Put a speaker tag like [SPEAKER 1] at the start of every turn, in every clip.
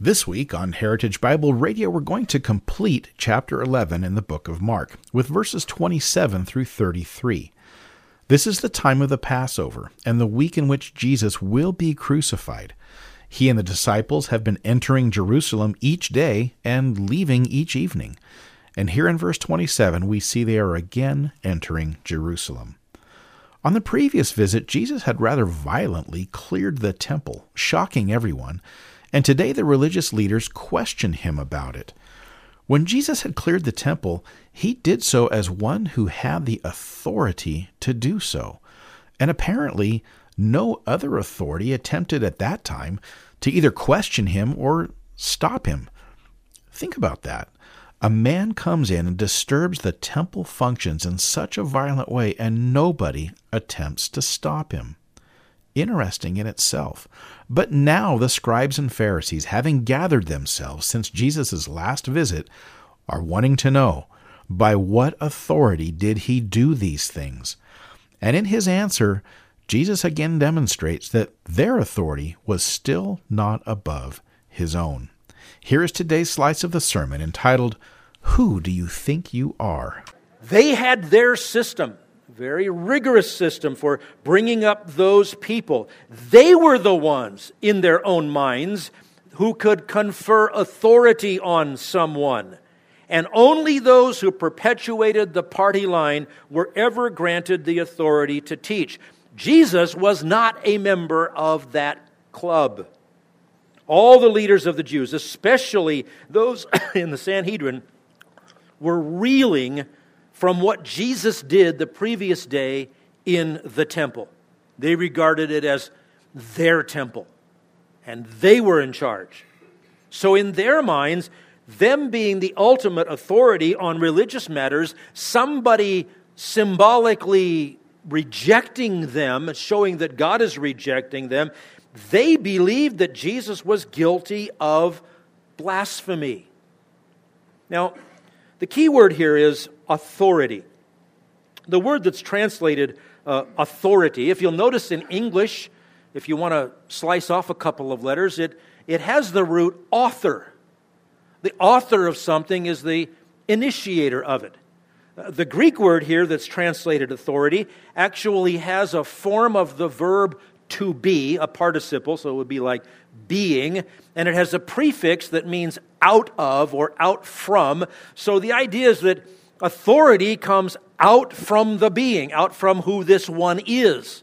[SPEAKER 1] This week on Heritage Bible Radio, we're going to complete chapter 11 in the book of Mark, with verses 27 through 33. This is the time of the Passover and the week in which Jesus will be crucified. He and the disciples have been entering Jerusalem each day and leaving each evening. And here in verse 27, we see they are again entering Jerusalem. On the previous visit, Jesus had rather violently cleared the temple, shocking everyone and today the religious leaders question him about it. When Jesus had cleared the temple, he did so as one who had the authority to do so. And apparently, no other authority attempted at that time to either question him or stop him. Think about that. A man comes in and disturbs the temple functions in such a violent way, and nobody attempts to stop him interesting in itself. But now the scribes and Pharisees, having gathered themselves since Jesus' last visit, are wanting to know by what authority did he do these things? And in his answer, Jesus again demonstrates that their authority was still not above his own. Here is today's slice of the sermon entitled, Who Do You Think You Are?
[SPEAKER 2] They had their system very rigorous system for bringing up those people. They were the ones in their own minds who could confer authority on someone. And only those who perpetuated the party line were ever granted the authority to teach. Jesus was not a member of that club. All the leaders of the Jews, especially those in the Sanhedrin, were reeling from what Jesus did the previous day in the temple. They regarded it as their temple, and they were in charge. So, in their minds, them being the ultimate authority on religious matters, somebody symbolically rejecting them, showing that God is rejecting them, they believed that Jesus was guilty of blasphemy. Now, the key word here is authority. The word that's translated uh, authority, if you'll notice in English, if you want to slice off a couple of letters, it, it has the root author. The author of something is the initiator of it. Uh, the Greek word here that's translated authority actually has a form of the verb to be, a participle, so it would be like being, and it has a prefix that means out of or out from. So the idea is that authority comes out from the being, out from who this one is.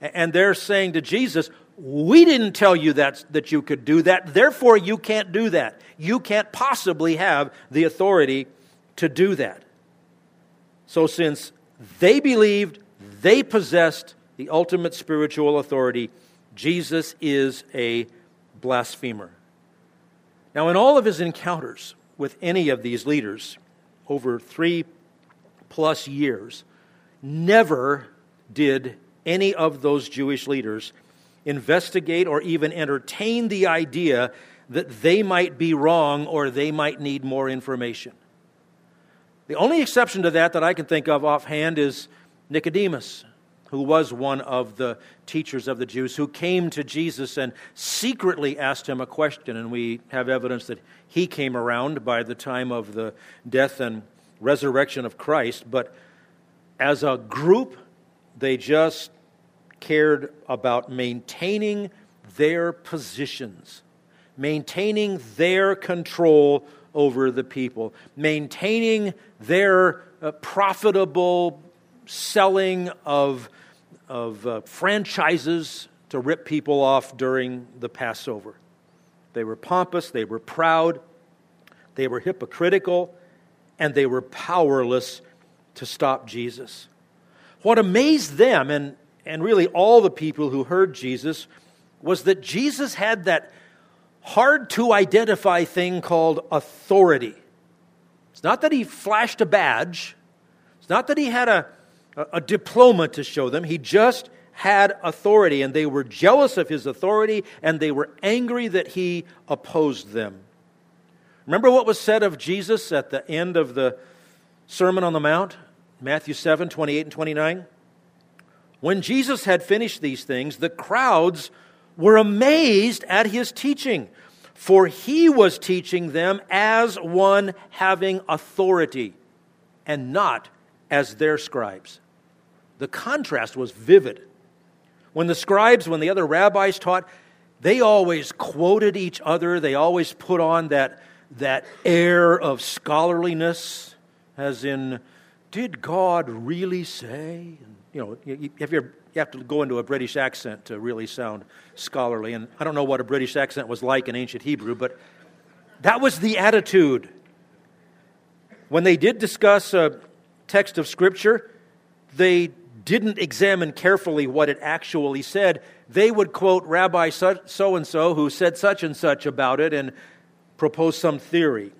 [SPEAKER 2] And they're saying to Jesus, We didn't tell you that, that you could do that, therefore you can't do that. You can't possibly have the authority to do that. So, since they believed they possessed the ultimate spiritual authority, Jesus is a blasphemer. Now, in all of his encounters with any of these leaders over three plus years, never did any of those Jewish leaders investigate or even entertain the idea that they might be wrong or they might need more information. The only exception to that that I can think of offhand is Nicodemus who was one of the teachers of the Jews, who came to Jesus and secretly asked him a question. And we have evidence that he came around by the time of the death and resurrection of Christ. But as a group, they just cared about maintaining their positions, maintaining their control over the people, maintaining their uh, profitable selling of of uh, franchises to rip people off during the Passover. They were pompous, they were proud, they were hypocritical, and they were powerless to stop Jesus. What amazed them, and, and really all the people who heard Jesus, was that Jesus had that hard to identify thing called authority. It's not that he flashed a badge, it's not that he had a, a, diploma to show them. He just had authority, and they were jealous of his authority, and they were angry that he opposed them. Remember what was said of Jesus at the end of the Sermon on the Mount? Matthew 7 28 and 29. When Jesus had finished these things, the crowds were amazed at his teaching, for he was teaching them as one having authority and not as their scribes. The contrast was vivid. When the scribes, when the other rabbis taught, they always quoted each other, they always put on that, that air of scholarliness, as in, did God really say? You know, you, have you, you have to go into a British accent to really sound scholarly. And I don't know what a British accent was like in ancient Hebrew, but that was the attitude. When they did discuss a text of Scripture, they didn't examine carefully what it actually said. They would quote Rabbi so and so who said such and such about it and propose some theory.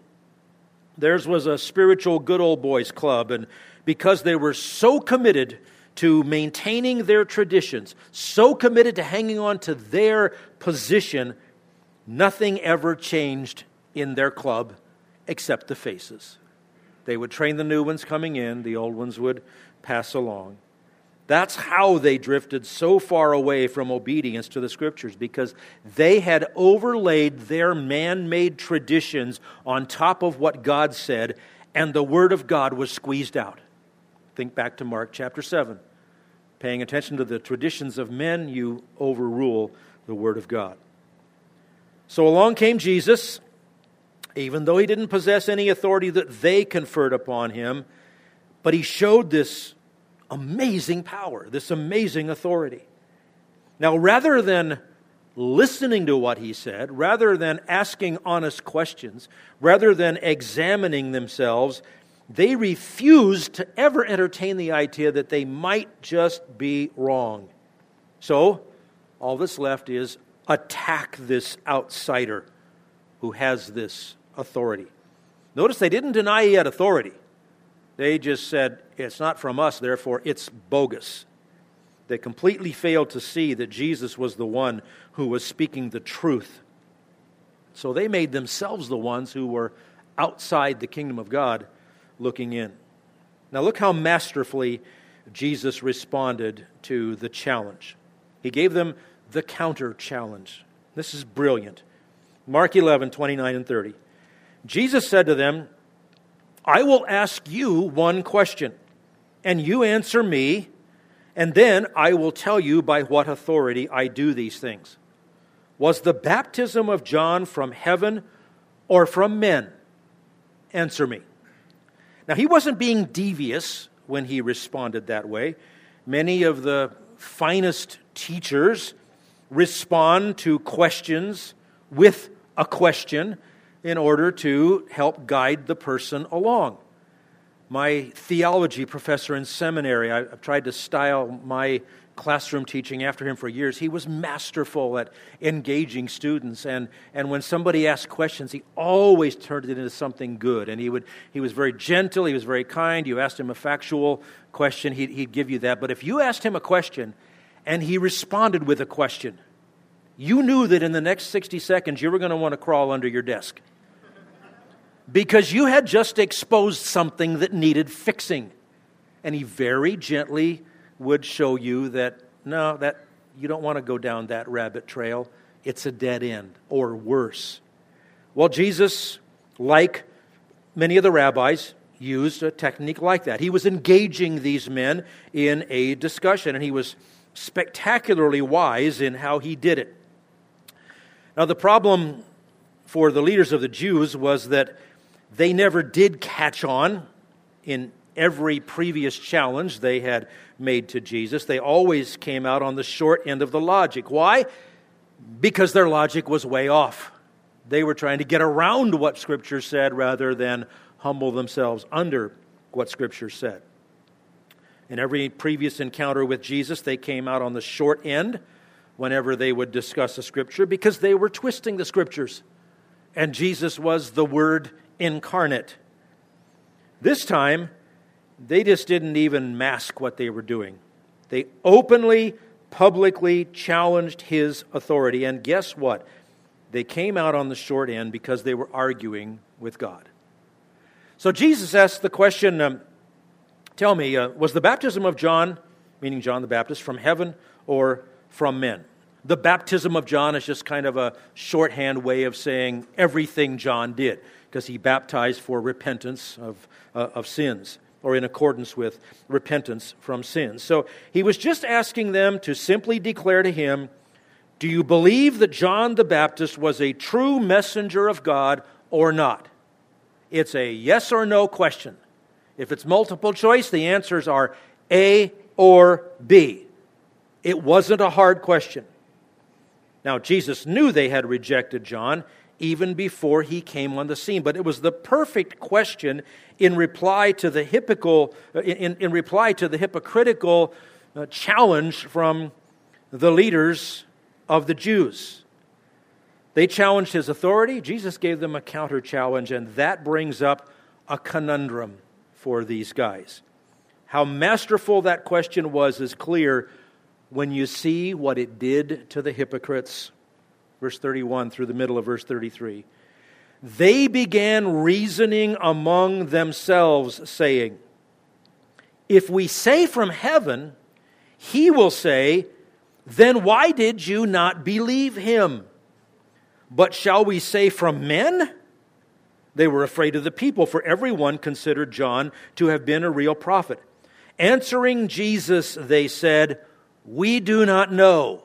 [SPEAKER 2] Theirs was a spiritual good old boys club, and because they were so committed to maintaining their traditions, so committed to hanging on to their position, nothing ever changed in their club except the faces. They would train the new ones coming in, the old ones would pass along. That's how they drifted so far away from obedience to the scriptures because they had overlaid their man made traditions on top of what God said, and the Word of God was squeezed out. Think back to Mark chapter 7. Paying attention to the traditions of men, you overrule the Word of God. So along came Jesus, even though he didn't possess any authority that they conferred upon him, but he showed this amazing power, this amazing authority. Now, rather than listening to what he said, rather than asking honest questions, rather than examining themselves, they refused to ever entertain the idea that they might just be wrong. So, all that's left is attack this outsider who has this authority. Notice they didn't deny he had authority. They just said, it's not from us, therefore it's bogus. They completely failed to see that Jesus was the one who was speaking the truth. So they made themselves the ones who were outside the kingdom of God looking in. Now, look how masterfully Jesus responded to the challenge. He gave them the counter challenge. This is brilliant. Mark 11, 29 and 30. Jesus said to them, I will ask you one question, and you answer me, and then I will tell you by what authority I do these things. Was the baptism of John from heaven or from men? Answer me. Now, he wasn't being devious when he responded that way. Many of the finest teachers respond to questions with a question in order to help guide the person along. My theology professor in seminary, I've tried to style my classroom teaching after him for years. He was masterful at engaging students. And, and when somebody asked questions, he always turned it into something good. And he, would, he was very gentle, he was very kind. You asked him a factual question, he'd, he'd give you that. But if you asked him a question and he responded with a question, you knew that in the next 60 seconds you were going to want to crawl under your desk. Because you had just exposed something that needed fixing. And he very gently would show you that no, that you don't want to go down that rabbit trail. It's a dead end, or worse. Well, Jesus, like many of the rabbis, used a technique like that. He was engaging these men in a discussion, and he was spectacularly wise in how he did it. Now, the problem for the leaders of the Jews was that they never did catch on in every previous challenge they had made to Jesus. They always came out on the short end of the logic. Why? Because their logic was way off. They were trying to get around what Scripture said rather than humble themselves under what Scripture said. In every previous encounter with Jesus, they came out on the short end whenever they would discuss a Scripture because they were twisting the Scriptures. And Jesus was the Word incarnate. This time, they just didn't even mask what they were doing. They openly, publicly challenged his authority. And guess what? They came out on the short end because they were arguing with God. So Jesus asked the question um, Tell me, uh, was the baptism of John, meaning John the Baptist, from heaven or from men? The baptism of John is just kind of a shorthand way of saying everything John did, because he baptized for repentance of, uh, of sins or in accordance with repentance from sins. So he was just asking them to simply declare to him, Do you believe that John the Baptist was a true messenger of God or not? It's a yes or no question. If it's multiple choice, the answers are A or B. It wasn't a hard question. Now, Jesus knew they had rejected John even before he came on the scene, but it was the perfect question in reply to the hypocritical, in, in reply to the hypocritical uh, challenge from the leaders of the Jews. They challenged his authority. Jesus gave them a counter challenge, and that brings up a conundrum for these guys. How masterful that question was is clear when you see what it did to the hypocrites. Verse 31 through the middle of verse 33. They began reasoning among themselves, saying, If we say from heaven, he will say, Then why did you not believe him? But shall we say from men? They were afraid of the people, for everyone considered John to have been a real prophet. Answering Jesus, they said, We do not know.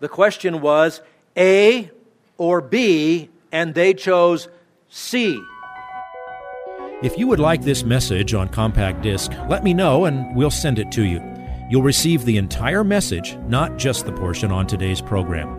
[SPEAKER 2] The question was A or B, and they chose C.
[SPEAKER 3] If you would like this message on compact disc, let me know and we'll send it to you. You'll receive the entire message, not just the portion on today's program.